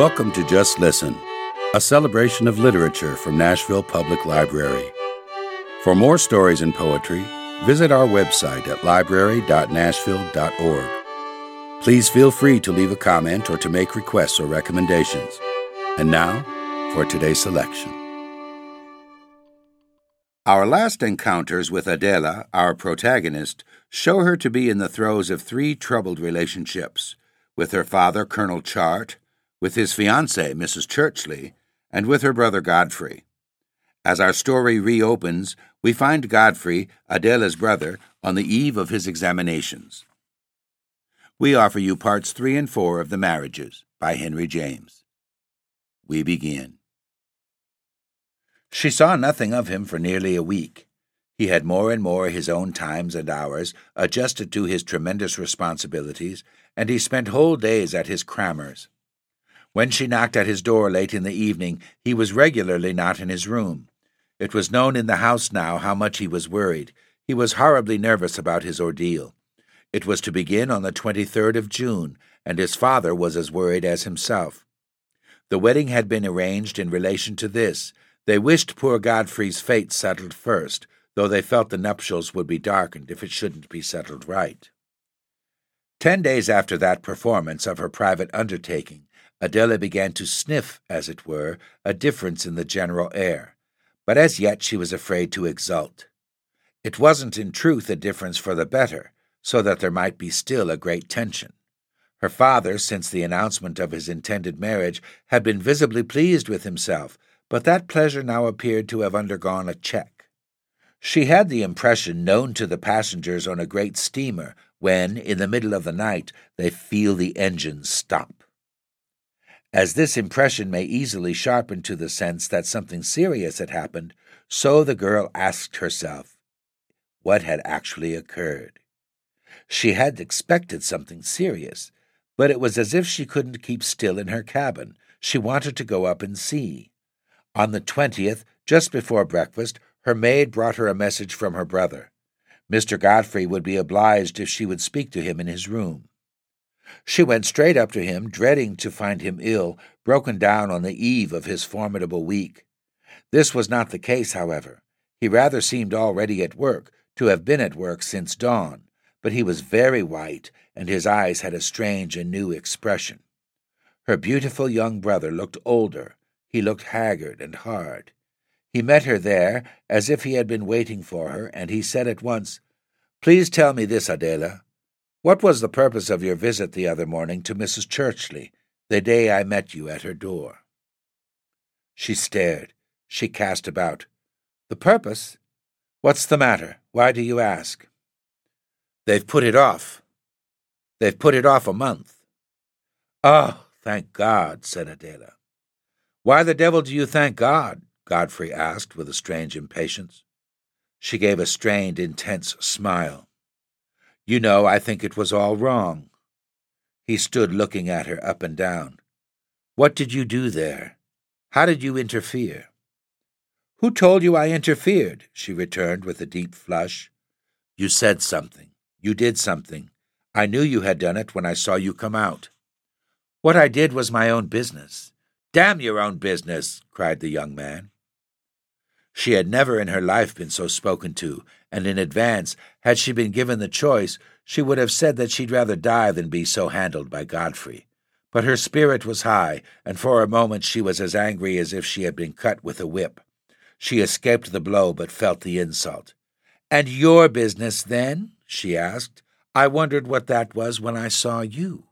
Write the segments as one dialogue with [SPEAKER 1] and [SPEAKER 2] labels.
[SPEAKER 1] Welcome to Just Listen, a celebration of literature from Nashville Public Library. For more stories and poetry, visit our website at library.nashville.org. Please feel free to leave a comment or to make requests or recommendations. And now, for today's selection. Our last encounters with Adela, our protagonist, show her to be in the throes of three troubled relationships with her father, Colonel Chart, with his fiancée, Mrs. Churchley, and with her brother Godfrey. As our story reopens, we find Godfrey, Adela's brother, on the eve of his examinations. We offer you parts three and four of The Marriages by Henry James. We begin. She saw nothing of him for nearly a week. He had more and more his own times and hours, adjusted to his tremendous responsibilities, and he spent whole days at his crammers. When she knocked at his door late in the evening, he was regularly not in his room. It was known in the house now how much he was worried. He was horribly nervous about his ordeal. It was to begin on the 23rd of June, and his father was as worried as himself. The wedding had been arranged in relation to this. They wished poor Godfrey's fate settled first, though they felt the nuptials would be darkened if it shouldn't be settled right. Ten days after that performance of her private undertaking, Adela began to sniff, as it were, a difference in the general air, but as yet she was afraid to exult. It wasn't in truth a difference for the better, so that there might be still a great tension. Her father, since the announcement of his intended marriage, had been visibly pleased with himself, but that pleasure now appeared to have undergone a check. She had the impression known to the passengers on a great steamer when, in the middle of the night, they feel the engines stop. As this impression may easily sharpen to the sense that something serious had happened, so the girl asked herself what had actually occurred. She had expected something serious, but it was as if she couldn't keep still in her cabin. She wanted to go up and see. On the twentieth, just before breakfast, her maid brought her a message from her brother. Mr. Godfrey would be obliged if she would speak to him in his room. She went straight up to him, dreading to find him ill, broken down on the eve of his formidable week. This was not the case, however. He rather seemed already at work, to have been at work since dawn, but he was very white, and his eyes had a strange and new expression. Her beautiful young brother looked older. He looked haggard and hard. He met her there, as if he had been waiting for her, and he said at once, Please tell me this, Adela. What was the purpose of your visit the other morning to Mrs. Churchley, the day I met you at her door? She stared. She cast about. The purpose? What's the matter? Why do you ask? They've put it off. They've put it off a month. Oh, thank God, said Adela. Why the devil do you thank God? Godfrey asked with a strange impatience. She gave a strained, intense smile. You know, I think it was all wrong. He stood looking at her up and down. What did you do there? How did you interfere? Who told you I interfered? she returned with a deep flush. You said something. You did something. I knew you had done it when I saw you come out. What I did was my own business. Damn your own business, cried the young man. She had never in her life been so spoken to, and in advance, had she been given the choice, she would have said that she'd rather die than be so handled by Godfrey. But her spirit was high, and for a moment she was as angry as if she had been cut with a whip. She escaped the blow, but felt the insult. And your business, then? she asked. I wondered what that was when I saw you.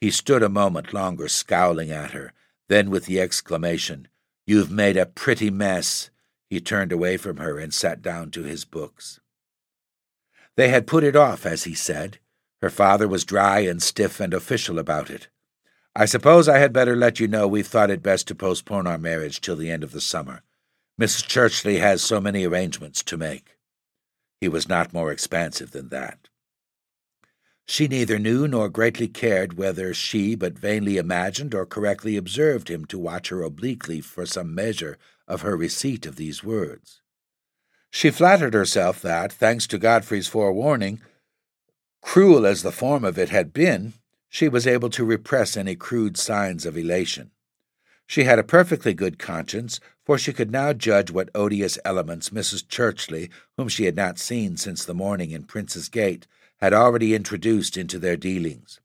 [SPEAKER 1] He stood a moment longer, scowling at her, then with the exclamation, You've made a pretty mess. He turned away from her and sat down to his books. They had put it off, as he said. Her father was dry and stiff and official about it. I suppose I had better let you know we've thought it best to postpone our marriage till the end of the summer. Mrs. Churchley has so many arrangements to make. He was not more expansive than that. She neither knew nor greatly cared whether she but vainly imagined or correctly observed him to watch her obliquely for some measure of her receipt of these words. She flattered herself that, thanks to Godfrey's forewarning, cruel as the form of it had been, she was able to repress any crude signs of elation. She had a perfectly good conscience, for she could now judge what odious elements Mrs. Churchley, whom she had not seen since the morning in Prince's Gate, had already introduced into their dealings.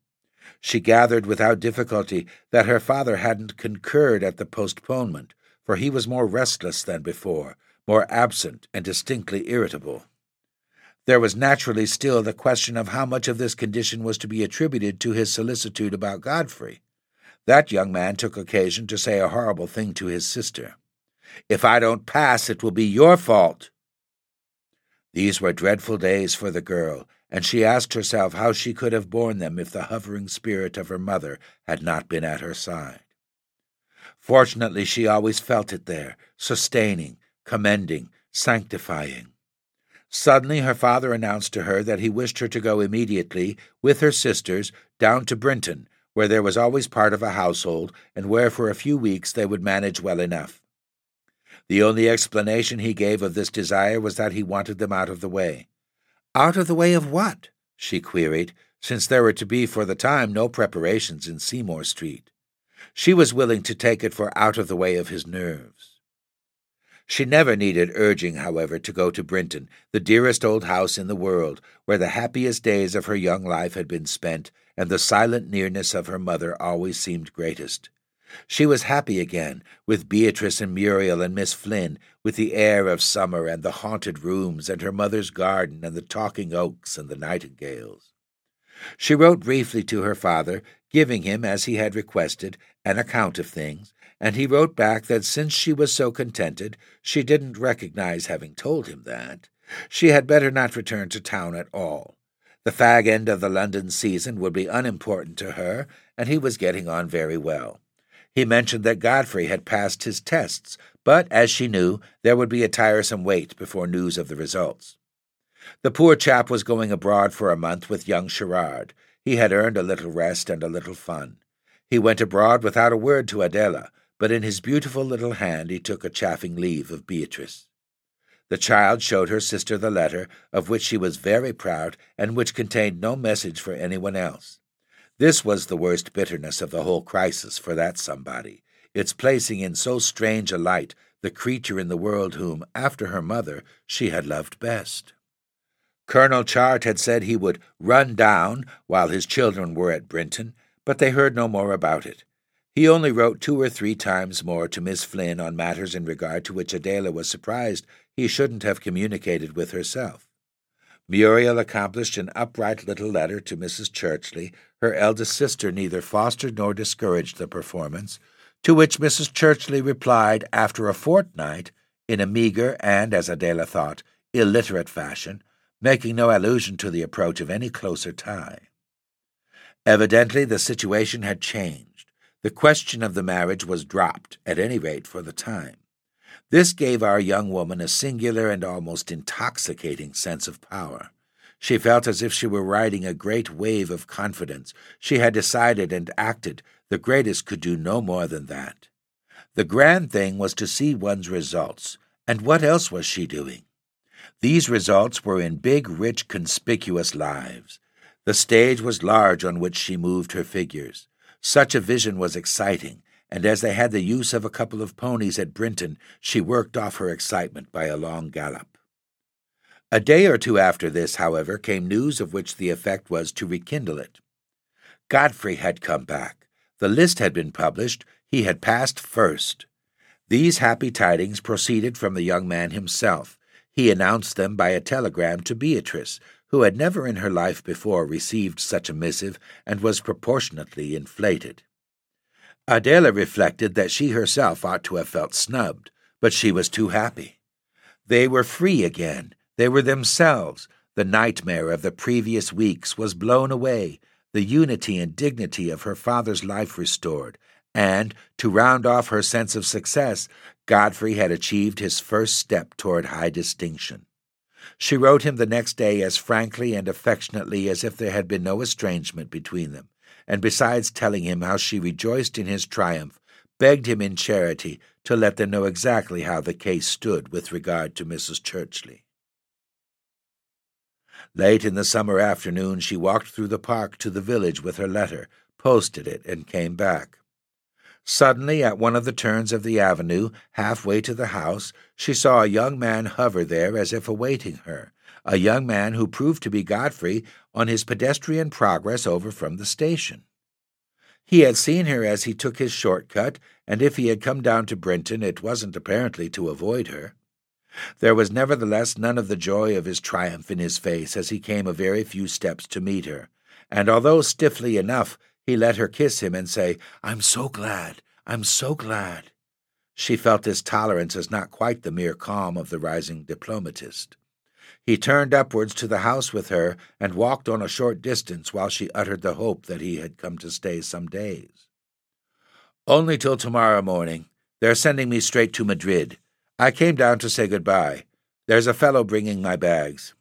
[SPEAKER 1] She gathered without difficulty that her father hadn't concurred at the postponement, for he was more restless than before, more absent and distinctly irritable. There was naturally still the question of how much of this condition was to be attributed to his solicitude about Godfrey. That young man took occasion to say a horrible thing to his sister. If I don't pass, it will be your fault. These were dreadful days for the girl, and she asked herself how she could have borne them if the hovering spirit of her mother had not been at her side. Fortunately, she always felt it there, sustaining, commending, sanctifying. Suddenly, her father announced to her that he wished her to go immediately, with her sisters, down to Brinton, where there was always part of a household, and where for a few weeks they would manage well enough. The only explanation he gave of this desire was that he wanted them out of the way. Out of the way of what? she queried, since there were to be for the time no preparations in Seymour Street. She was willing to take it for out of the way of his nerves. She never needed urging, however, to go to Brinton, the dearest old house in the world, where the happiest days of her young life had been spent, and the silent nearness of her mother always seemed greatest. She was happy again, with Beatrice and Muriel and Miss Flynn, with the air of summer and the haunted rooms and her mother's garden and the talking oaks and the nightingales. She wrote briefly to her father, giving him, as he had requested, an account of things, and he wrote back that since she was so contented, she didn't recognize having told him that, she had better not return to town at all. The fag end of the London season would be unimportant to her, and he was getting on very well. He mentioned that Godfrey had passed his tests, but, as she knew, there would be a tiresome wait before news of the results. The poor chap was going abroad for a month with young Sherard. He had earned a little rest and a little fun. He went abroad without a word to Adela, but in his beautiful little hand he took a chaffing leave of Beatrice. The child showed her sister the letter, of which she was very proud, and which contained no message for anyone else. This was the worst bitterness of the whole crisis for that somebody, its placing in so strange a light the creature in the world whom, after her mother, she had loved best. Colonel Chart had said he would run down while his children were at Brinton, but they heard no more about it. He only wrote two or three times more to Miss Flynn on matters in regard to which Adela was surprised he shouldn't have communicated with herself. Muriel accomplished an upright little letter to Mrs. Churchley. Her eldest sister neither fostered nor discouraged the performance, to which Mrs. Churchley replied after a fortnight in a meagre and, as Adela thought, illiterate fashion, making no allusion to the approach of any closer tie. Evidently the situation had changed. The question of the marriage was dropped, at any rate for the time. This gave our young woman a singular and almost intoxicating sense of power. She felt as if she were riding a great wave of confidence. She had decided and acted. The greatest could do no more than that. The grand thing was to see one's results. And what else was she doing? These results were in big, rich, conspicuous lives. The stage was large on which she moved her figures. Such a vision was exciting, and as they had the use of a couple of ponies at Brinton, she worked off her excitement by a long gallop. A day or two after this, however, came news of which the effect was to rekindle it. Godfrey had come back. The list had been published. He had passed first. These happy tidings proceeded from the young man himself. He announced them by a telegram to Beatrice, who had never in her life before received such a missive and was proportionately inflated. Adela reflected that she herself ought to have felt snubbed, but she was too happy. They were free again. They were themselves. The nightmare of the previous weeks was blown away, the unity and dignity of her father's life restored, and, to round off her sense of success, Godfrey had achieved his first step toward high distinction. She wrote him the next day as frankly and affectionately as if there had been no estrangement between them, and besides telling him how she rejoiced in his triumph, begged him in charity to let them know exactly how the case stood with regard to Mrs. Churchley. Late in the summer afternoon, she walked through the park to the village with her letter, posted it, and came back. Suddenly, at one of the turns of the avenue, halfway to the house, she saw a young man hover there as if awaiting her, a young man who proved to be Godfrey on his pedestrian progress over from the station. He had seen her as he took his short cut, and if he had come down to Brinton, it wasn't apparently to avoid her. There was nevertheless none of the joy of his triumph in his face as he came a very few steps to meet her, and although stiffly enough, he let her kiss him and say, I'm so glad, I'm so glad. She felt his tolerance as not quite the mere calm of the rising diplomatist. He turned upwards to the house with her and walked on a short distance while she uttered the hope that he had come to stay some days. Only till tomorrow morning. They're sending me straight to Madrid. I came down to say good-bye. There's a fellow bringing my bags.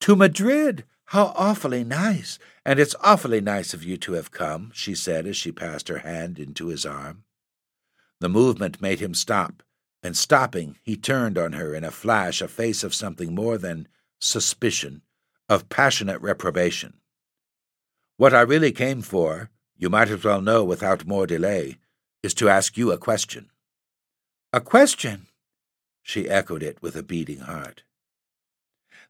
[SPEAKER 1] To Madrid? How awfully nice! And it's awfully nice of you to have come, she said as she passed her hand into his arm. The movement made him stop, and stopping, he turned on her in a flash a face of something more than suspicion, of passionate reprobation. What I really came for, you might as well know without more delay, is to ask you a question. A question? She echoed it with a beating heart.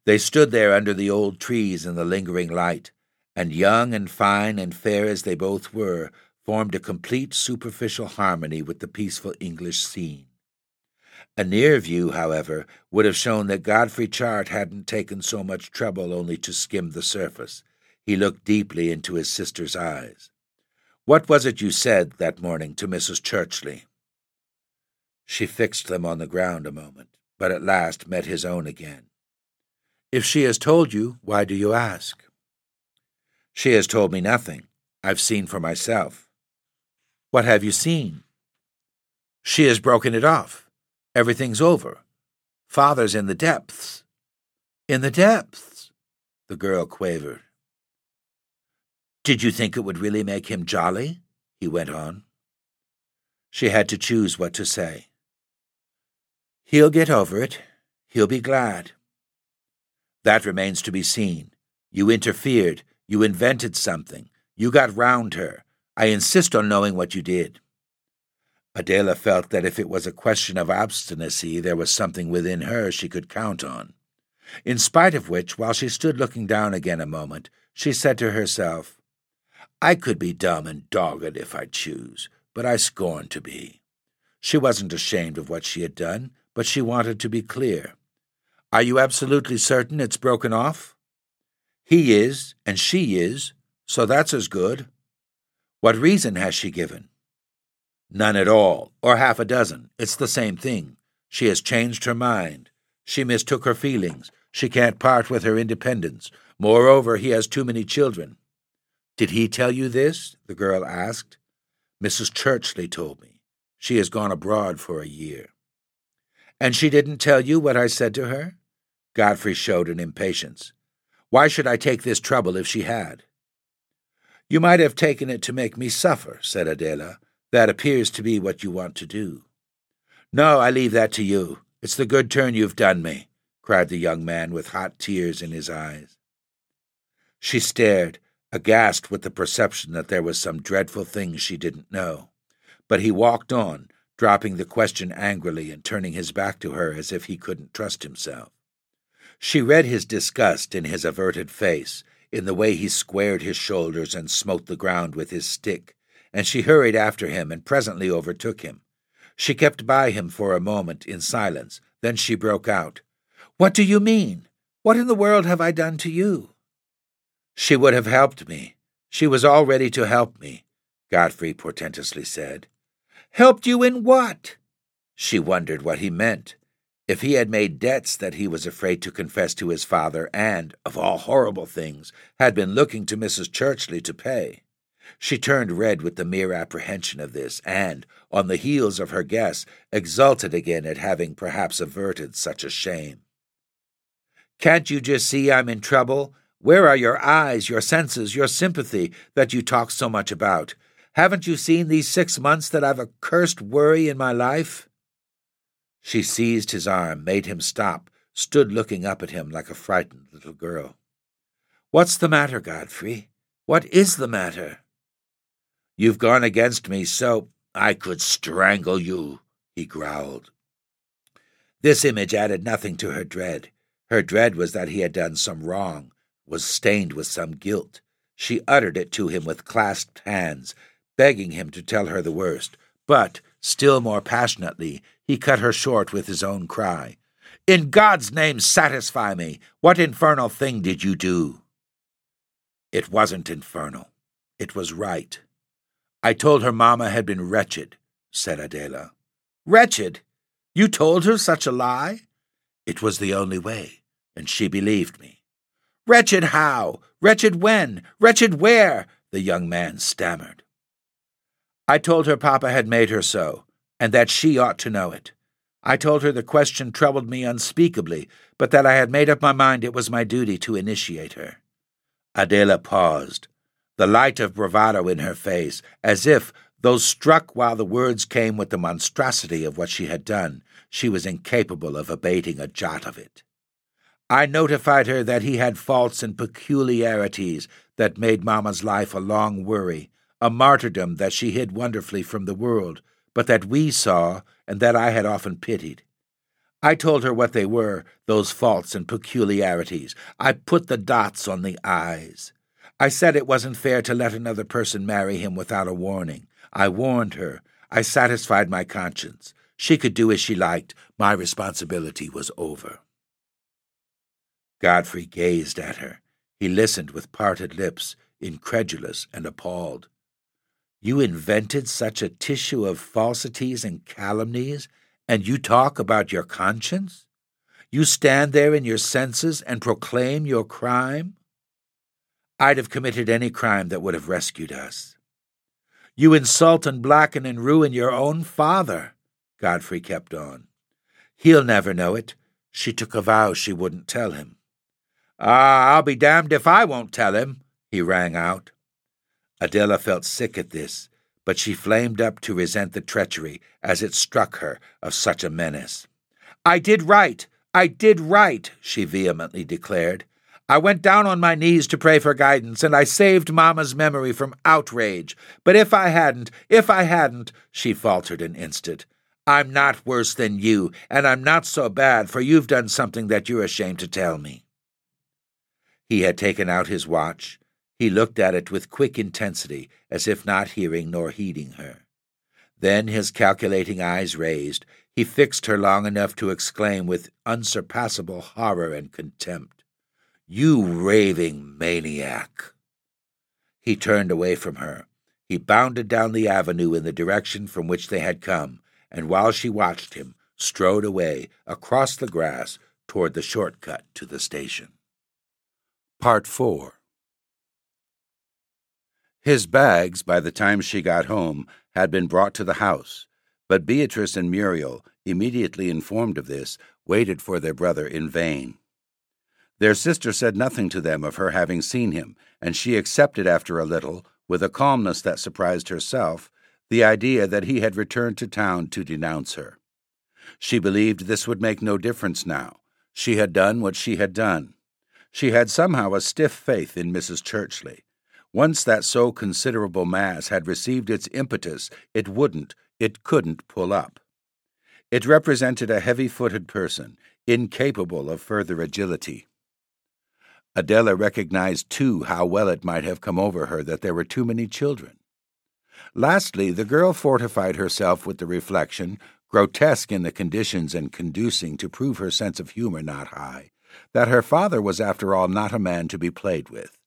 [SPEAKER 1] They stood there under the old trees in the lingering light, and young and fine and fair as they both were, formed a complete superficial harmony with the peaceful English scene. A near view, however, would have shown that Godfrey Chart hadn't taken so much trouble only to skim the surface. He looked deeply into his sister's eyes. What was it you said that morning to Mrs. Churchley? She fixed them on the ground a moment, but at last met his own again. If she has told you, why do you ask? She has told me nothing. I've seen for myself. What have you seen? She has broken it off. Everything's over. Father's in the depths. In the depths, the girl quavered. Did you think it would really make him jolly? he went on. She had to choose what to say. He'll get over it. He'll be glad. That remains to be seen. You interfered. You invented something. You got round her. I insist on knowing what you did. Adela felt that if it was a question of obstinacy, there was something within her she could count on. In spite of which, while she stood looking down again a moment, she said to herself, I could be dumb and dogged if I choose, but I scorn to be. She wasn't ashamed of what she had done, but she wanted to be clear. Are you absolutely certain it's broken off? He is, and she is, so that's as good. What reason has she given? None at all, or half a dozen. It's the same thing. She has changed her mind. She mistook her feelings. She can't part with her independence. Moreover, he has too many children. Did he tell you this? the girl asked. Mrs. Churchley told me. She has gone abroad for a year. And she didn't tell you what I said to her? Godfrey showed an impatience. Why should I take this trouble if she had? You might have taken it to make me suffer, said Adela. That appears to be what you want to do. No, I leave that to you. It's the good turn you've done me, cried the young man with hot tears in his eyes. She stared, aghast with the perception that there was some dreadful thing she didn't know. But he walked on, dropping the question angrily and turning his back to her as if he couldn't trust himself. She read his disgust in his averted face, in the way he squared his shoulders and smote the ground with his stick, and she hurried after him and presently overtook him. She kept by him for a moment in silence, then she broke out. What do you mean? What in the world have I done to you? She would have helped me. She was all ready to help me, Godfrey portentously said. Helped you in what? She wondered what he meant. If he had made debts that he was afraid to confess to his father and, of all horrible things, had been looking to Mrs. Churchley to pay. She turned red with the mere apprehension of this, and, on the heels of her guess, exulted again at having perhaps averted such a shame. Can't you just see I'm in trouble? Where are your eyes, your senses, your sympathy that you talk so much about? Haven't you seen these six months that I've a cursed worry in my life? She seized his arm, made him stop, stood looking up at him like a frightened little girl. What's the matter, Godfrey? What is the matter? You've gone against me so I could strangle you, he growled. This image added nothing to her dread. Her dread was that he had done some wrong, was stained with some guilt. She uttered it to him with clasped hands, begging him to tell her the worst. But, still more passionately, he cut her short with his own cry. In God's name, satisfy me! What infernal thing did you do? It wasn't infernal. It was right. I told her mamma had been wretched, said Adela. Wretched? You told her such a lie? It was the only way, and she believed me. Wretched how? Wretched when? Wretched where? the young man stammered. I told her papa had made her so, and that she ought to know it. I told her the question troubled me unspeakably, but that I had made up my mind it was my duty to initiate her. Adela paused, the light of bravado in her face, as if, though struck while the words came with the monstrosity of what she had done, she was incapable of abating a jot of it. I notified her that he had faults and peculiarities that made Mamma's life a long worry, a martyrdom that she hid wonderfully from the world, but that we saw and that I had often pitied. I told her what they were, those faults and peculiarities. I put the dots on the I's. I said it wasn't fair to let another person marry him without a warning. I warned her. I satisfied my conscience. She could do as she liked. My responsibility was over. Godfrey gazed at her. He listened with parted lips, incredulous and appalled. You invented such a tissue of falsities and calumnies and you talk about your conscience? You stand there in your senses and proclaim your crime? I'd have committed any crime that would have rescued us. You insult and blacken and ruin your own father, Godfrey kept on. He'll never know it. She took a vow she wouldn't tell him. Ah, I'll be damned if I won't tell him, he rang out. Adela felt sick at this, but she flamed up to resent the treachery as it struck her of such a menace. I did right! I did right! she vehemently declared. I went down on my knees to pray for guidance, and I saved Mamma's memory from outrage. But if I hadn't, if I hadn't, she faltered an instant. I'm not worse than you, and I'm not so bad, for you've done something that you're ashamed to tell me. He had taken out his watch he looked at it with quick intensity, as if not hearing nor heeding her. Then, his calculating eyes raised, he fixed her long enough to exclaim with unsurpassable horror and contempt, You raving maniac! He turned away from her. He bounded down the avenue in the direction from which they had come, and while she watched him, strode away across the grass toward the short cut to the station. Part 4 his bags, by the time she got home, had been brought to the house, but Beatrice and Muriel, immediately informed of this, waited for their brother in vain. Their sister said nothing to them of her having seen him, and she accepted after a little, with a calmness that surprised herself, the idea that he had returned to town to denounce her. She believed this would make no difference now. She had done what she had done. She had somehow a stiff faith in Mrs. Churchley. Once that so considerable mass had received its impetus, it wouldn't, it couldn't pull up. It represented a heavy footed person, incapable of further agility. Adela recognized too how well it might have come over her that there were too many children. Lastly, the girl fortified herself with the reflection, grotesque in the conditions and conducing to prove her sense of humor not high, that her father was after all not a man to be played with.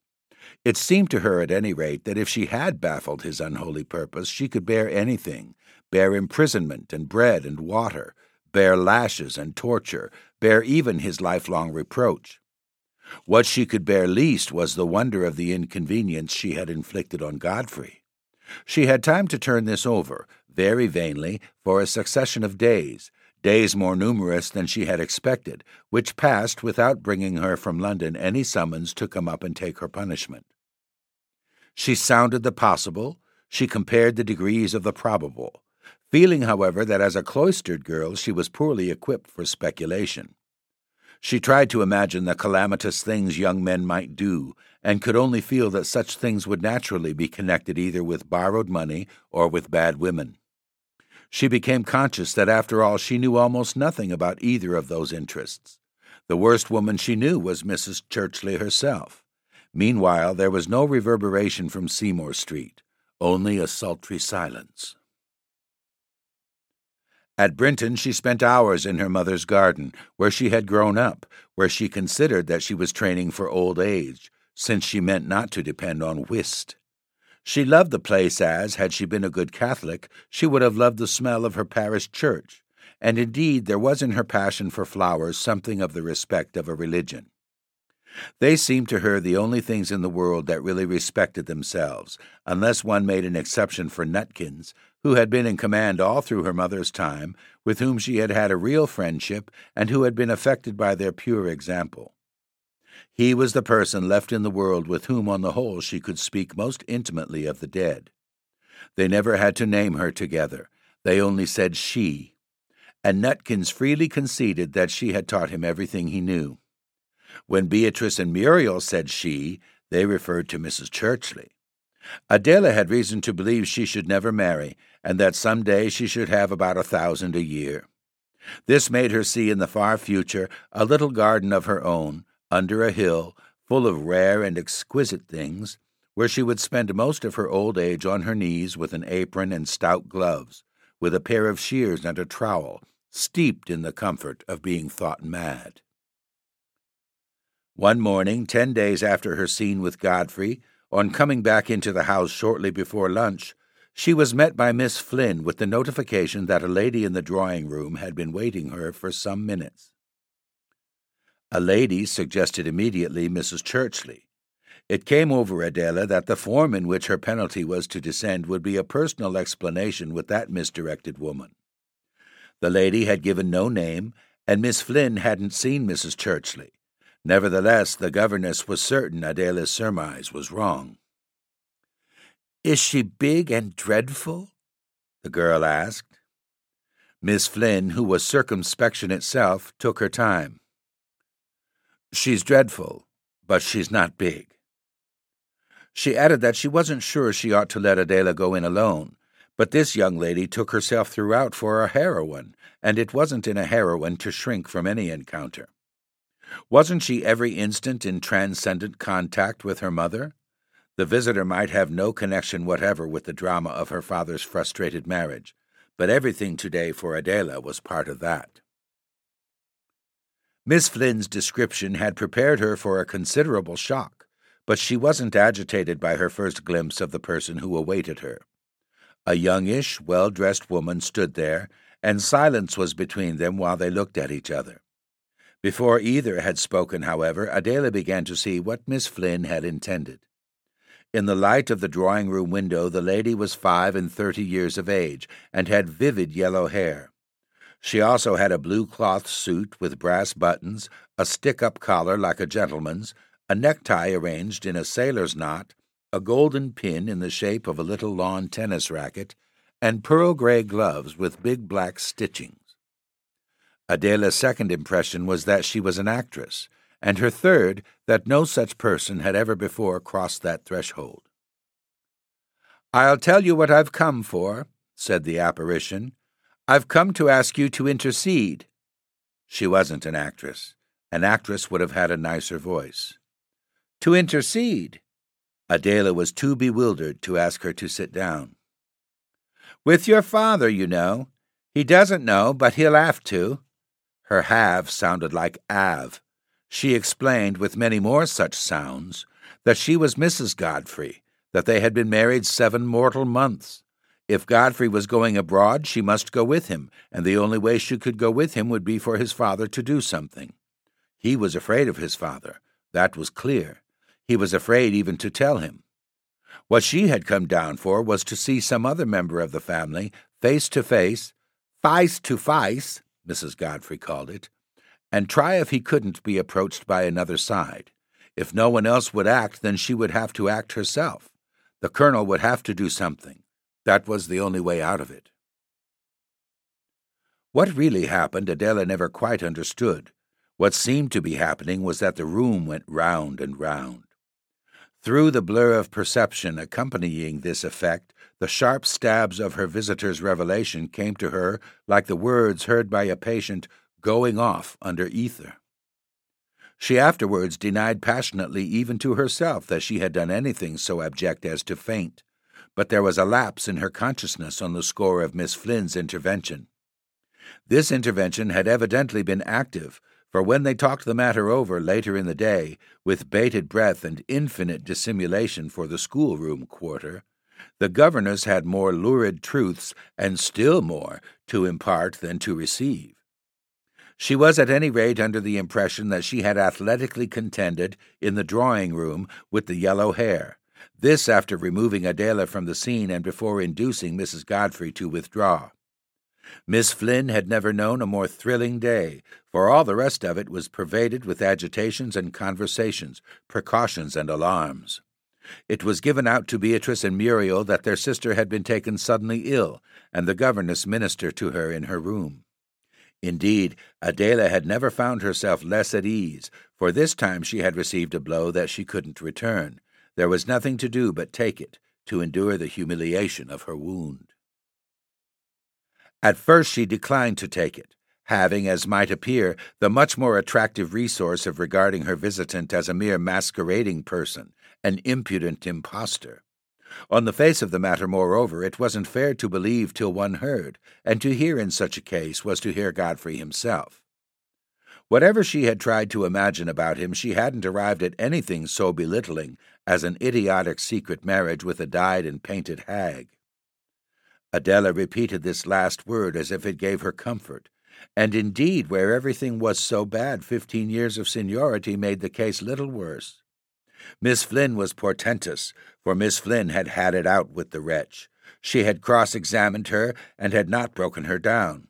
[SPEAKER 1] It seemed to her, at any rate, that if she had baffled his unholy purpose, she could bear anything bear imprisonment and bread and water, bear lashes and torture, bear even his lifelong reproach. What she could bear least was the wonder of the inconvenience she had inflicted on Godfrey. She had time to turn this over, very vainly, for a succession of days, days more numerous than she had expected, which passed without bringing her from London any summons to come up and take her punishment. She sounded the possible, she compared the degrees of the probable, feeling, however, that as a cloistered girl she was poorly equipped for speculation. She tried to imagine the calamitous things young men might do, and could only feel that such things would naturally be connected either with borrowed money or with bad women. She became conscious that after all she knew almost nothing about either of those interests. The worst woman she knew was Mrs. Churchley herself. Meanwhile, there was no reverberation from Seymour Street, only a sultry silence. At Brinton, she spent hours in her mother's garden, where she had grown up, where she considered that she was training for old age, since she meant not to depend on whist. She loved the place as, had she been a good Catholic, she would have loved the smell of her parish church, and indeed there was in her passion for flowers something of the respect of a religion. They seemed to her the only things in the world that really respected themselves, unless one made an exception for Nutkins, who had been in command all through her mother's time, with whom she had had a real friendship, and who had been affected by their pure example. He was the person left in the world with whom, on the whole, she could speak most intimately of the dead. They never had to name her together, they only said she, and Nutkins freely conceded that she had taught him everything he knew. When Beatrice and Muriel said she, they referred to Mrs. Churchley. Adela had reason to believe she should never marry, and that some day she should have about a thousand a year. This made her see in the far future a little garden of her own, under a hill, full of rare and exquisite things, where she would spend most of her old age on her knees with an apron and stout gloves, with a pair of shears and a trowel, steeped in the comfort of being thought mad. One morning, ten days after her scene with Godfrey, on coming back into the house shortly before lunch, she was met by Miss Flynn with the notification that a lady in the drawing room had been waiting her for some minutes. A lady suggested immediately Mrs. Churchley. It came over Adela that the form in which her penalty was to descend would be a personal explanation with that misdirected woman. The lady had given no name, and Miss Flynn hadn't seen Mrs. Churchley. Nevertheless, the governess was certain Adela's surmise was wrong. Is she big and dreadful? the girl asked. Miss Flynn, who was circumspection itself, took her time. She's dreadful, but she's not big. She added that she wasn't sure she ought to let Adela go in alone, but this young lady took herself throughout for a heroine, and it wasn't in a heroine to shrink from any encounter. Wasn't she every instant in transcendent contact with her mother? The visitor might have no connection whatever with the drama of her father's frustrated marriage, but everything today for Adela was part of that. Miss Flynn's description had prepared her for a considerable shock, but she wasn't agitated by her first glimpse of the person who awaited her. A youngish, well dressed woman stood there, and silence was between them while they looked at each other. Before either had spoken, however, Adela began to see what Miss Flynn had intended. In the light of the drawing room window, the lady was five and thirty years of age, and had vivid yellow hair. She also had a blue cloth suit with brass buttons, a stick up collar like a gentleman's, a necktie arranged in a sailor's knot, a golden pin in the shape of a little lawn tennis racket, and pearl gray gloves with big black stitching. Adela's second impression was that she was an actress, and her third that no such person had ever before crossed that threshold. I'll tell you what I've come for, said the apparition. I've come to ask you to intercede. She wasn't an actress. An actress would have had a nicer voice. To intercede. Adela was too bewildered to ask her to sit down. With your father, you know. He doesn't know, but he'll have to. Her have sounded like Av. She explained, with many more such sounds, that she was Mrs. Godfrey, that they had been married seven mortal months. If Godfrey was going abroad, she must go with him, and the only way she could go with him would be for his father to do something. He was afraid of his father. That was clear. He was afraid even to tell him. What she had come down for was to see some other member of the family, face to face, face to face, Mrs. Godfrey called it, and try if he couldn't be approached by another side. If no one else would act, then she would have to act herself. The colonel would have to do something. That was the only way out of it. What really happened, Adela never quite understood. What seemed to be happening was that the room went round and round. Through the blur of perception accompanying this effect, the sharp stabs of her visitor's revelation came to her like the words heard by a patient going off under ether. She afterwards denied passionately even to herself that she had done anything so abject as to faint, but there was a lapse in her consciousness on the score of Miss Flynn's intervention. This intervention had evidently been active, for when they talked the matter over later in the day, with bated breath and infinite dissimulation for the schoolroom quarter, the governess had more lurid truths, and still more, to impart than to receive. She was at any rate under the impression that she had athletically contended in the drawing room with the yellow hair, this after removing Adela from the scene and before inducing Mrs. Godfrey to withdraw. Miss Flynn had never known a more thrilling day, for all the rest of it was pervaded with agitations and conversations, precautions and alarms. It was given out to Beatrice and Muriel that their sister had been taken suddenly ill, and the governess ministered to her in her room. Indeed, Adela had never found herself less at ease, for this time she had received a blow that she couldn't return. There was nothing to do but take it, to endure the humiliation of her wound. At first she declined to take it, having, as might appear, the much more attractive resource of regarding her visitant as a mere masquerading person, an impudent impostor. On the face of the matter, moreover, it wasn't fair to believe till one heard, and to hear in such a case was to hear Godfrey himself. Whatever she had tried to imagine about him, she hadn't arrived at anything so belittling as an idiotic secret marriage with a dyed and painted hag. Adela repeated this last word as if it gave her comfort, and indeed, where everything was so bad, fifteen years of seniority made the case little worse. Miss Flynn was portentous, for Miss Flynn had had it out with the wretch. She had cross examined her and had not broken her down.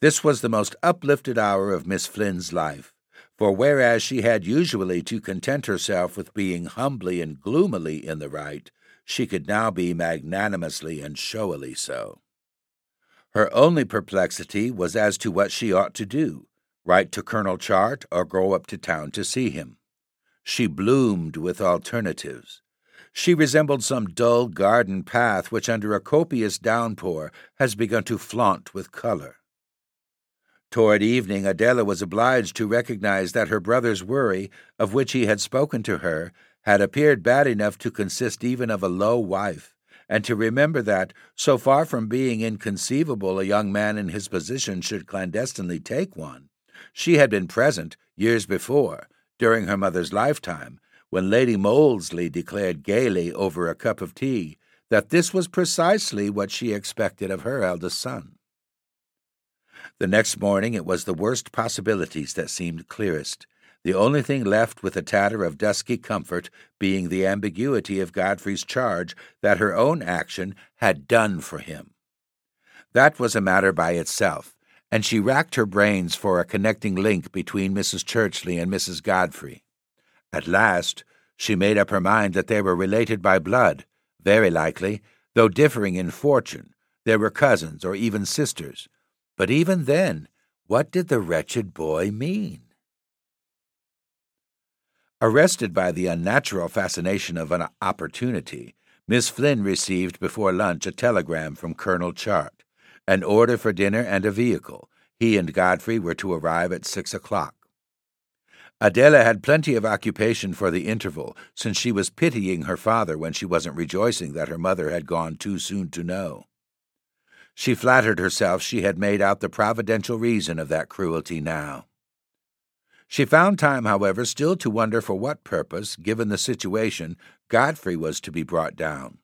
[SPEAKER 1] This was the most uplifted hour of Miss Flynn's life, for whereas she had usually to content herself with being humbly and gloomily in the right, she could now be magnanimously and showily so. Her only perplexity was as to what she ought to do write to Colonel Chart or go up to town to see him. She bloomed with alternatives. She resembled some dull garden path which, under a copious downpour, has begun to flaunt with color. Toward evening, Adela was obliged to recognize that her brother's worry, of which he had spoken to her, had appeared bad enough to consist even of a low wife, and to remember that, so far from being inconceivable a young man in his position should clandestinely take one, she had been present, years before, during her mother's lifetime, when Lady Molesley declared gaily over a cup of tea that this was precisely what she expected of her eldest son. The next morning it was the worst possibilities that seemed clearest, the only thing left with a tatter of dusky comfort being the ambiguity of Godfrey's charge that her own action had done for him. That was a matter by itself, and she racked her brains for a connecting link between Mrs. Churchley and Mrs. Godfrey. At last, she made up her mind that they were related by blood, very likely, though differing in fortune. They were cousins or even sisters. But even then, what did the wretched boy mean? Arrested by the unnatural fascination of an opportunity, Miss Flynn received before lunch a telegram from Colonel Chart an order for dinner and a vehicle. He and Godfrey were to arrive at six o'clock. Adela had plenty of occupation for the interval, since she was pitying her father when she wasn't rejoicing that her mother had gone too soon to know. She flattered herself she had made out the providential reason of that cruelty now. She found time, however, still to wonder for what purpose, given the situation, Godfrey was to be brought down.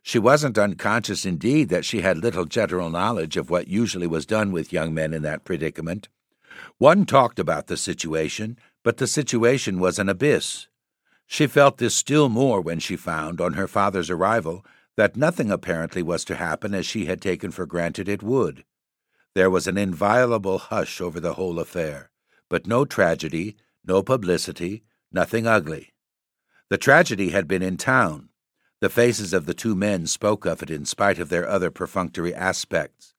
[SPEAKER 1] She wasn't unconscious, indeed, that she had little general knowledge of what usually was done with young men in that predicament. One talked about the situation, but the situation was an abyss. She felt this still more when she found, on her father's arrival, that nothing apparently was to happen as she had taken for granted it would. There was an inviolable hush over the whole affair, but no tragedy, no publicity, nothing ugly. The tragedy had been in town, the faces of the two men spoke of it in spite of their other perfunctory aspects.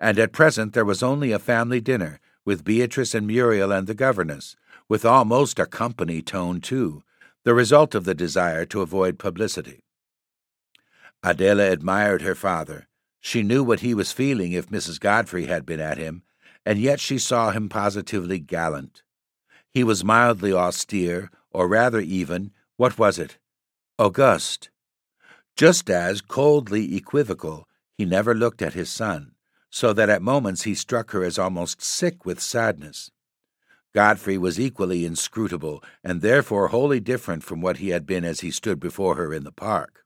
[SPEAKER 1] And at present there was only a family dinner, with Beatrice and Muriel and the governess, with almost a company tone, too, the result of the desire to avoid publicity. Adela admired her father. She knew what he was feeling if Mrs. Godfrey had been at him, and yet she saw him positively gallant. He was mildly austere, or rather even, what was it? August. Just as, coldly equivocal, he never looked at his son, so that at moments he struck her as almost sick with sadness. Godfrey was equally inscrutable, and therefore wholly different from what he had been as he stood before her in the park.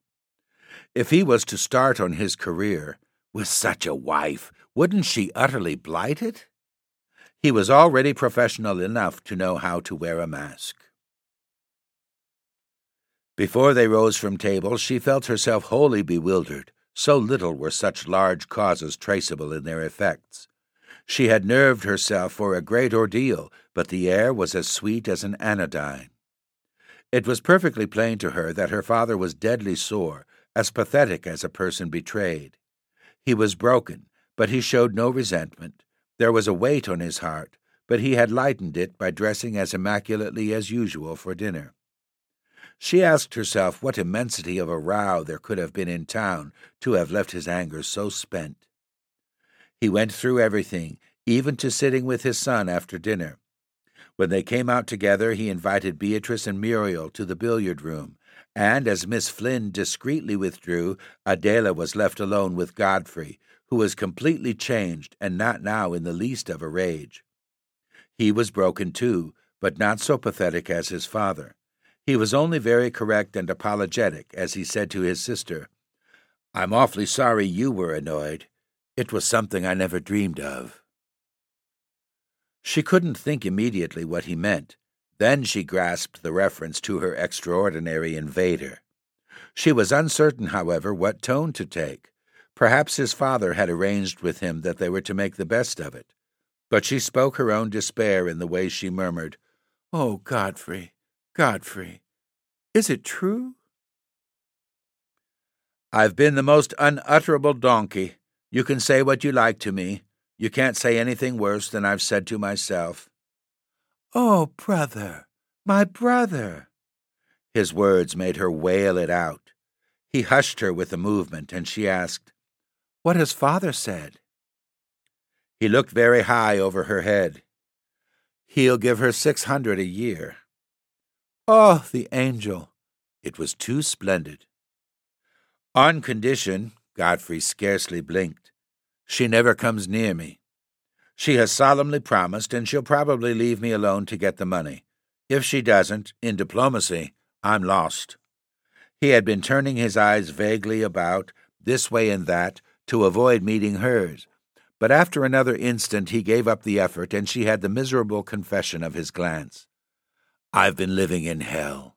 [SPEAKER 1] If he was to start on his career, with such a wife, wouldn't she utterly blight it? He was already professional enough to know how to wear a mask. Before they rose from table, she felt herself wholly bewildered, so little were such large causes traceable in their effects. She had nerved herself for a great ordeal, but the air was as sweet as an anodyne. It was perfectly plain to her that her father was deadly sore, as pathetic as a person betrayed. He was broken, but he showed no resentment. There was a weight on his heart, but he had lightened it by dressing as immaculately as usual for dinner. She asked herself what immensity of a row there could have been in town to have left his anger so spent. He went through everything, even to sitting with his son after dinner. When they came out together, he invited Beatrice and Muriel to the billiard room, and as Miss Flynn discreetly withdrew, Adela was left alone with Godfrey, who was completely changed and not now in the least of a rage. He was broken too, but not so pathetic as his father. He was only very correct and apologetic as he said to his sister, I'm awfully sorry you were annoyed. It was something I never dreamed of. She couldn't think immediately what he meant. Then she grasped the reference to her extraordinary invader. She was uncertain, however, what tone to take. Perhaps his father had arranged with him that they were to make the best of it. But she spoke her own despair in the way she murmured, Oh, Godfrey, Godfrey, is it true? I've been the most unutterable donkey. You can say what you like to me. You can't say anything worse than I've said to myself. Oh, brother, my brother! His words made her wail it out. He hushed her with a movement, and she asked, What has father said? He looked very high over her head. He'll give her six hundred a year. Oh, the angel! It was too splendid. On condition, Godfrey scarcely blinked, she never comes near me. She has solemnly promised, and she'll probably leave me alone to get the money. If she doesn't, in diplomacy, I'm lost. He had been turning his eyes vaguely about, this way and that, to avoid meeting hers. But after another instant he gave up the effort, and she had the miserable confession of his glance. I've been living in hell.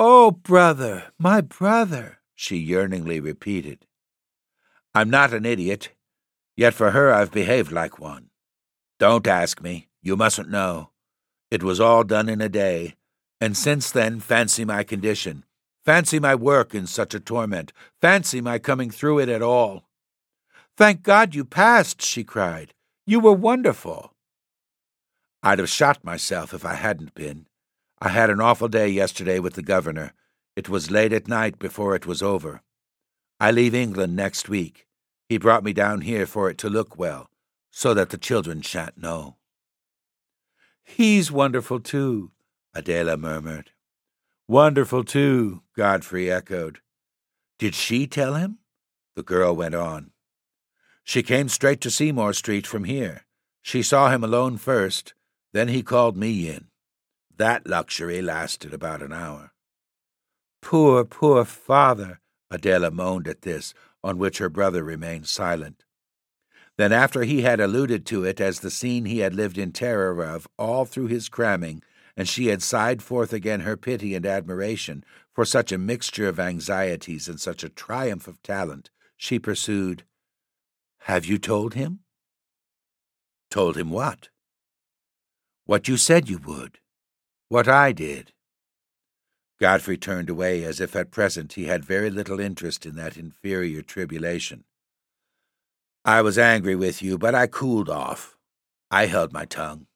[SPEAKER 1] Oh, brother, my brother, she yearningly repeated. I'm not an idiot, yet for her I've behaved like one. Don't ask me, you mustn't know. It was all done in a day, and since then fancy my condition. Fancy my work in such a torment. Fancy my coming through it at all. Thank God you passed, she cried. You were wonderful. I'd have shot myself if I hadn't been. I had an awful day yesterday with the governor. It was late at night before it was over. I leave England next week. He brought me down here for it to look well, so that the children shan't know. He's wonderful, too, Adela murmured. Wonderful, too, Godfrey echoed. Did she tell him? The girl went on. She came straight to Seymour Street from here. She saw him alone first, then he called me in. That luxury lasted about an hour. Poor, poor father, Adela moaned at this, on which her brother remained silent. Then, after he had alluded to it as the scene he had lived in terror of all through his cramming, and she had sighed forth again her pity and admiration for such a mixture of anxieties and such a triumph of talent, she pursued, Have you told him? Told him what? What you said you would. What I did. Godfrey turned away as if at present he had very little interest in that inferior tribulation. I was angry with you, but I cooled off. I held my tongue.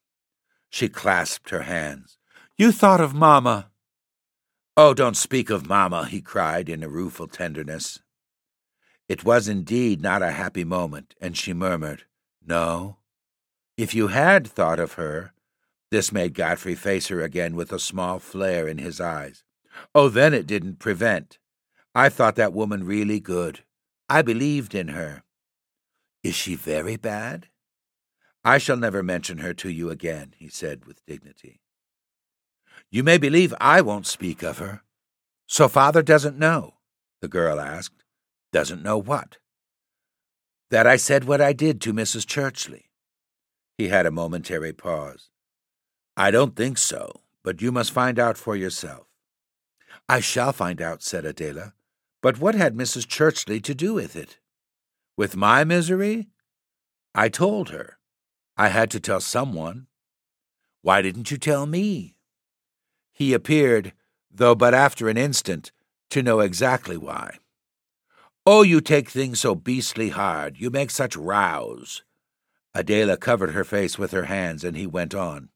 [SPEAKER 1] She clasped her hands. You thought of Mamma. Oh, don't speak of Mamma, he cried in a rueful tenderness. It was indeed not a happy moment, and she murmured, No. If you had thought of her, this made Godfrey face her again with a small flare in his eyes. Oh, then it didn't prevent. I thought that woman really good. I believed in her. Is she very bad? I shall never mention her to you again, he said with dignity. You may believe I won't speak of her. So father doesn't know? the girl asked. Doesn't know what? That I said what I did to Mrs. Churchley. He had a momentary pause. I don't think so, but you must find out for yourself. I shall find out, said Adela. But what had Mrs. Churchley to do with it? With my misery? I told her. I had to tell someone. Why didn't you tell me? He appeared, though but after an instant, to know exactly why. Oh, you take things so beastly hard. You make such rows. Adela covered her face with her hands, and he went on.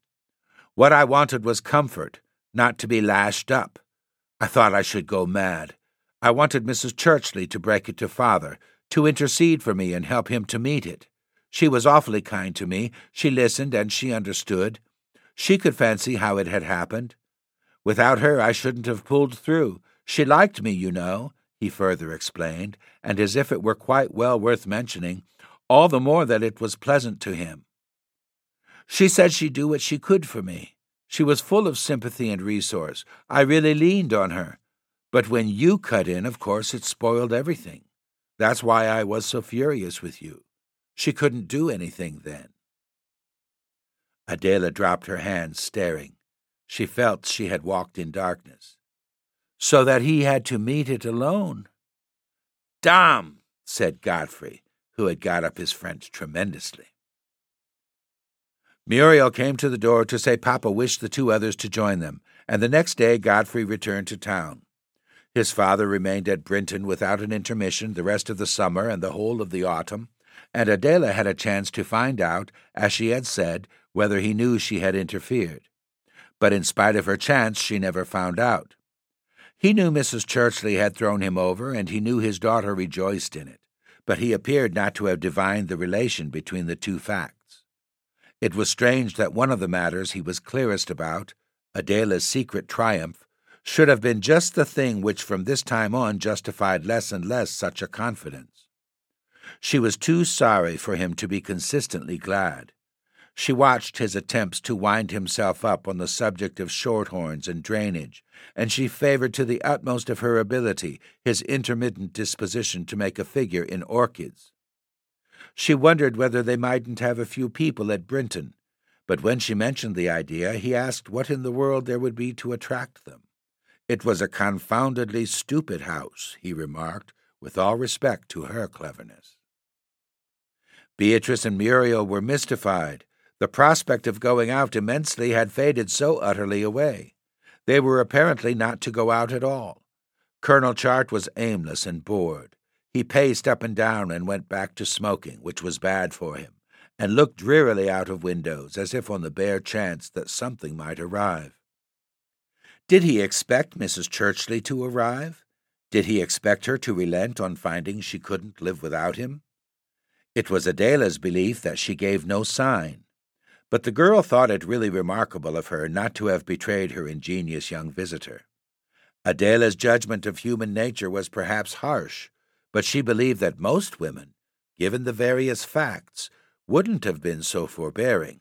[SPEAKER 1] What I wanted was comfort, not to be lashed up. I thought I should go mad. I wanted Mrs. Churchley to break it to father, to intercede for me and help him to meet it. She was awfully kind to me. She listened and she understood. She could fancy how it had happened. Without her, I shouldn't have pulled through. She liked me, you know, he further explained, and as if it were quite well worth mentioning, all the more that it was pleasant to him. She said she'd do what she could for me. She was full of sympathy and resource. I really leaned on her. But when you cut in, of course, it spoiled everything. That's why I was so furious with you. She couldn't do anything then. Adela dropped her hands, staring. She felt she had walked in darkness. So that he had to meet it alone. Dame, said Godfrey, who had got up his French tremendously. Muriel came to the door to say Papa wished the two others to join them, and the next day Godfrey returned to town. His father remained at Brinton without an intermission the rest of the summer and the whole of the autumn, and Adela had a chance to find out, as she had said, whether he knew she had interfered. But in spite of her chance, she never found out. He knew Mrs. Churchley had thrown him over, and he knew his daughter rejoiced in it, but he appeared not to have divined the relation between the two facts. It was strange that one of the matters he was clearest about, Adela's secret triumph, should have been just the thing which from this time on justified less and less such a confidence. She was too sorry for him to be consistently glad. She watched his attempts to wind himself up on the subject of shorthorns and drainage, and she favored to the utmost of her ability his intermittent disposition to make a figure in orchids. She wondered whether they mightn't have a few people at Brinton, but when she mentioned the idea, he asked what in the world there would be to attract them. It was a confoundedly stupid house, he remarked, with all respect to her cleverness. Beatrice and Muriel were mystified. The prospect of going out immensely had faded so utterly away. They were apparently not to go out at all. Colonel Chart was aimless and bored. He paced up and down and went back to smoking, which was bad for him, and looked drearily out of windows as if on the bare chance that something might arrive. Did he expect Mrs. Churchley to arrive? Did he expect her to relent on finding she couldn't live without him? It was Adela's belief that she gave no sign, but the girl thought it really remarkable of her not to have betrayed her ingenious young visitor. Adela's judgment of human nature was perhaps harsh, but she believed that most women, given the various facts, wouldn't have been so forbearing.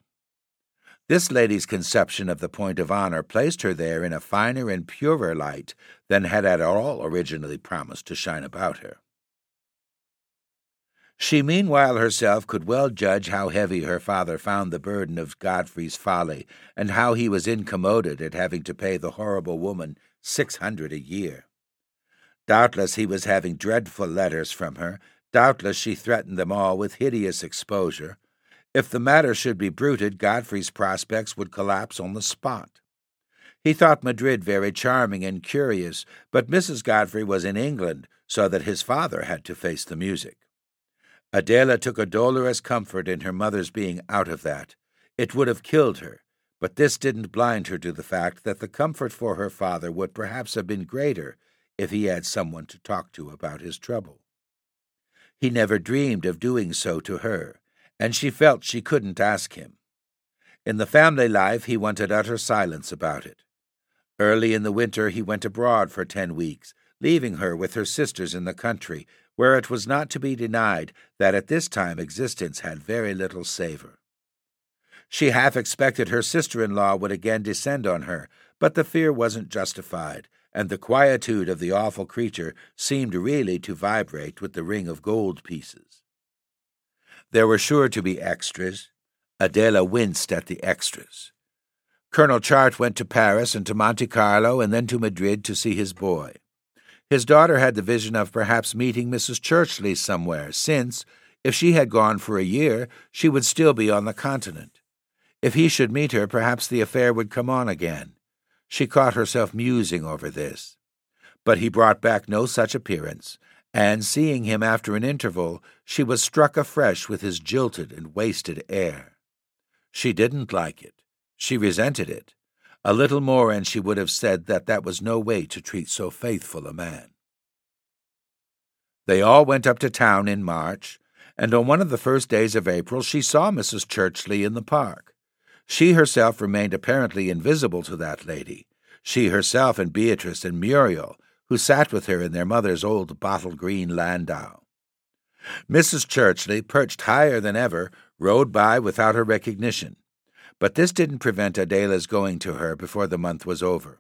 [SPEAKER 1] This lady's conception of the point of honor placed her there in a finer and purer light than had at all originally promised to shine about her. She meanwhile herself could well judge how heavy her father found the burden of Godfrey's folly, and how he was incommoded at having to pay the horrible woman six hundred a year. Doubtless he was having dreadful letters from her, doubtless she threatened them all with hideous exposure, if the matter should be bruited, Godfrey's prospects would collapse on the spot. He thought Madrid very charming and curious, but Mrs. Godfrey was in England, so that his father had to face the music. Adela took a dolorous comfort in her mother's being out of that, It would have killed her, but this didn't blind her to the fact that the comfort for her father would perhaps have been greater if he had someone to talk to about his trouble. He never dreamed of doing so to her, and she felt she couldn't ask him. In the family life, he wanted utter silence about it. Early in the winter, he went abroad for ten weeks, leaving her with her sisters in the country, where it was not to be denied that at this time existence had very little savor. She half expected her sister in law would again descend on her, but the fear wasn't justified, and the quietude of the awful creature seemed really to vibrate with the ring of gold pieces. There were sure to be extras. Adela winced at the extras. Colonel Chart went to Paris and to Monte Carlo and then to Madrid to see his boy. His daughter had the vision of perhaps meeting Mrs. Churchley somewhere, since, if she had gone for a year, she would still be on the continent. If he should meet her, perhaps the affair would come on again. She caught herself musing over this. But he brought back no such appearance, and seeing him after an interval, she was struck afresh with his jilted and wasted air. She didn't like it. She resented it. A little more, and she would have said that that was no way to treat so faithful a man. They all went up to town in March, and on one of the first days of April she saw Mrs. Churchley in the park. She herself remained apparently invisible to that lady, she herself and Beatrice and Muriel, who sat with her in their mother's old bottle green landau. Mrs. Churchley, perched higher than ever, rode by without her recognition, but this didn't prevent Adela's going to her before the month was over.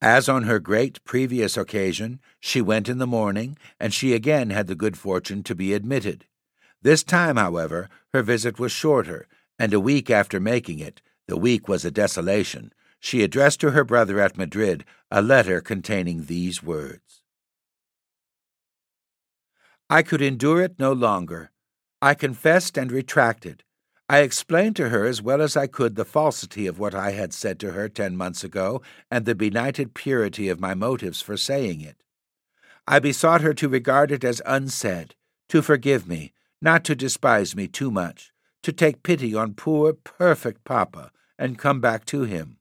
[SPEAKER 1] As on her great previous occasion, she went in the morning, and she again had the good fortune to be admitted. This time, however, her visit was shorter, and a week after making it, the week was a desolation, she addressed to her brother at Madrid a letter containing these words I could endure it no longer. I confessed and retracted. I explained to her as well as I could the falsity of what I had said to her ten months ago and the benighted purity of my motives for saying it. I besought her to regard it as unsaid, to forgive me, not to despise me too much, to take pity on poor, perfect Papa, and come back to him.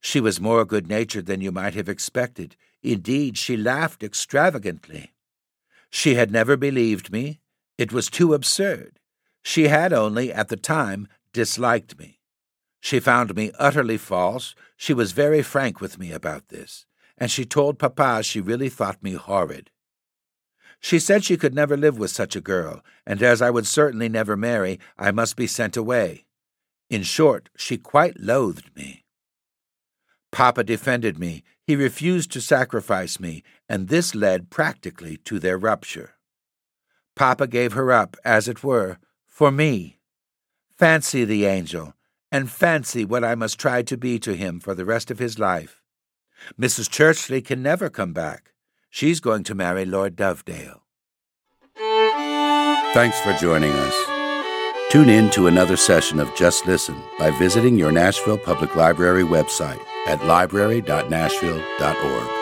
[SPEAKER 1] She was more good natured than you might have expected. Indeed, she laughed extravagantly. She had never believed me. It was too absurd. She had only, at the time, disliked me. She found me utterly false. She was very frank with me about this, and she told Papa she really thought me horrid. She said she could never live with such a girl, and as I would certainly never marry, I must be sent away. In short, she quite loathed me. Papa defended me. He refused to sacrifice me, and this led practically to their rupture. Papa gave her up, as it were, for me. Fancy the angel, and fancy what I must try to be to him for the rest of his life. Mrs. Churchley can never come back. She's going to marry Lord Dovedale.
[SPEAKER 2] Thanks for joining us. Tune in to another session of Just Listen by visiting your Nashville Public Library website at library.nashville.org.